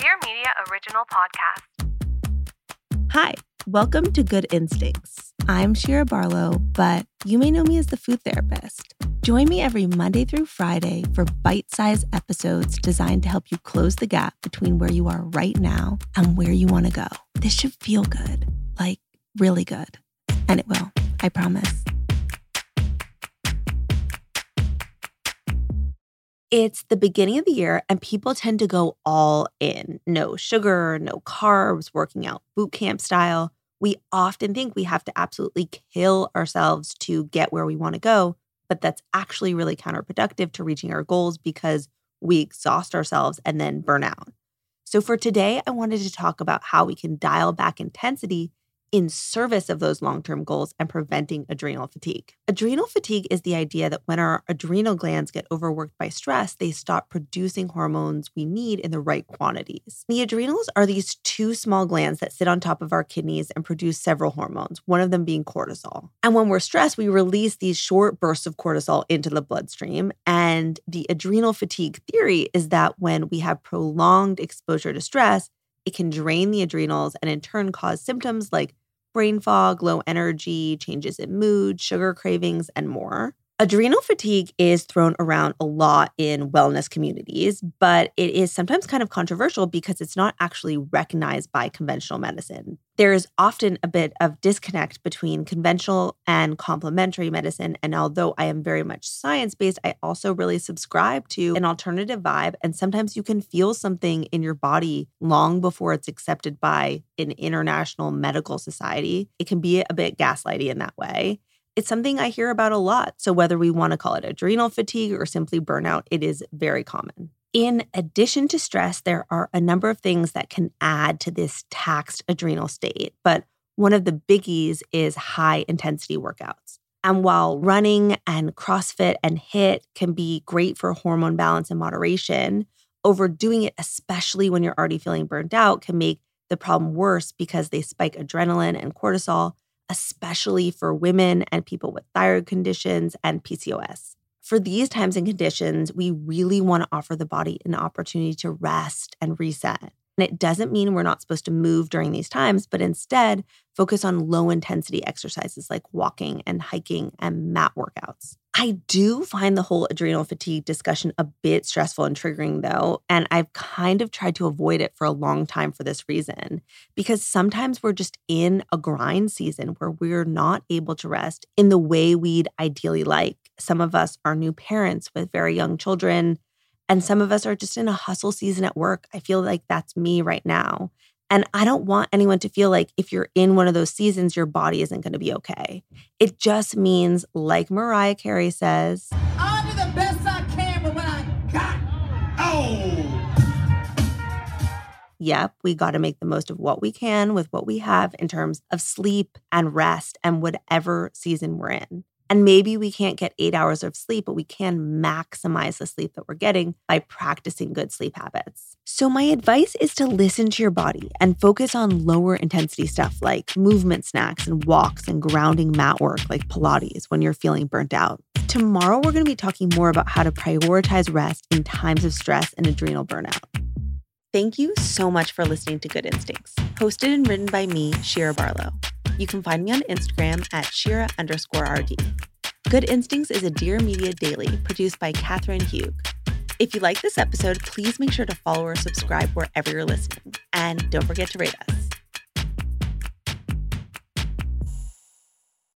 Dear Media original podcast. Hi, welcome to Good Instincts. I'm Shira Barlow, but you may know me as the food therapist. Join me every Monday through Friday for bite sized episodes designed to help you close the gap between where you are right now and where you want to go. This should feel good, like really good. And it will, I promise. It's the beginning of the year, and people tend to go all in no sugar, no carbs, working out boot camp style. We often think we have to absolutely kill ourselves to get where we want to go, but that's actually really counterproductive to reaching our goals because we exhaust ourselves and then burn out. So, for today, I wanted to talk about how we can dial back intensity in service of those long term goals and preventing adrenal fatigue. Adrenal fatigue is the idea that when our adrenal glands get overworked by stress, they stop producing hormones we need in the right quantities. The adrenals are these two small glands that sit on top of our kidneys and produce several hormones, one of them being cortisol. And when we're stressed, we release these short bursts of cortisol into the bloodstream. And the adrenal fatigue theory is that when we have prolonged exposure to stress, it can drain the adrenals and in turn cause symptoms like brain fog, low energy, changes in mood, sugar cravings, and more. Adrenal fatigue is thrown around a lot in wellness communities, but it is sometimes kind of controversial because it's not actually recognized by conventional medicine. There's often a bit of disconnect between conventional and complementary medicine. And although I am very much science based, I also really subscribe to an alternative vibe. And sometimes you can feel something in your body long before it's accepted by an international medical society. It can be a bit gaslighty in that way it's something I hear about a lot. So, whether we want to call it adrenal fatigue or simply burnout, it is very common. In addition to stress, there are a number of things that can add to this taxed adrenal state. But one of the biggies is high intensity workouts. And while running and CrossFit and HIIT can be great for hormone balance and moderation, overdoing it, especially when you're already feeling burnt out, can make the problem worse because they spike adrenaline and cortisol, especially for women and people with thyroid conditions and PCOS. For these times and conditions, we really want to offer the body an opportunity to rest and reset. And it doesn't mean we're not supposed to move during these times, but instead focus on low intensity exercises like walking and hiking and mat workouts. I do find the whole adrenal fatigue discussion a bit stressful and triggering, though. And I've kind of tried to avoid it for a long time for this reason, because sometimes we're just in a grind season where we're not able to rest in the way we'd ideally like. Some of us are new parents with very young children, and some of us are just in a hustle season at work. I feel like that's me right now. And I don't want anyone to feel like if you're in one of those seasons, your body isn't going to be okay. It just means, like Mariah Carey says, I'll do the best I can, but when I got, oh. Yep, we got to make the most of what we can with what we have in terms of sleep and rest and whatever season we're in. And maybe we can't get eight hours of sleep, but we can maximize the sleep that we're getting by practicing good sleep habits. So, my advice is to listen to your body and focus on lower intensity stuff like movement snacks and walks and grounding mat work like Pilates when you're feeling burnt out. Tomorrow, we're going to be talking more about how to prioritize rest in times of stress and adrenal burnout. Thank you so much for listening to Good Instincts, hosted and written by me, Shira Barlow. You can find me on Instagram at Shira underscore RD. Good Instincts is a Dear Media daily produced by Katherine Hugh. If you like this episode, please make sure to follow or subscribe wherever you're listening. And don't forget to rate us.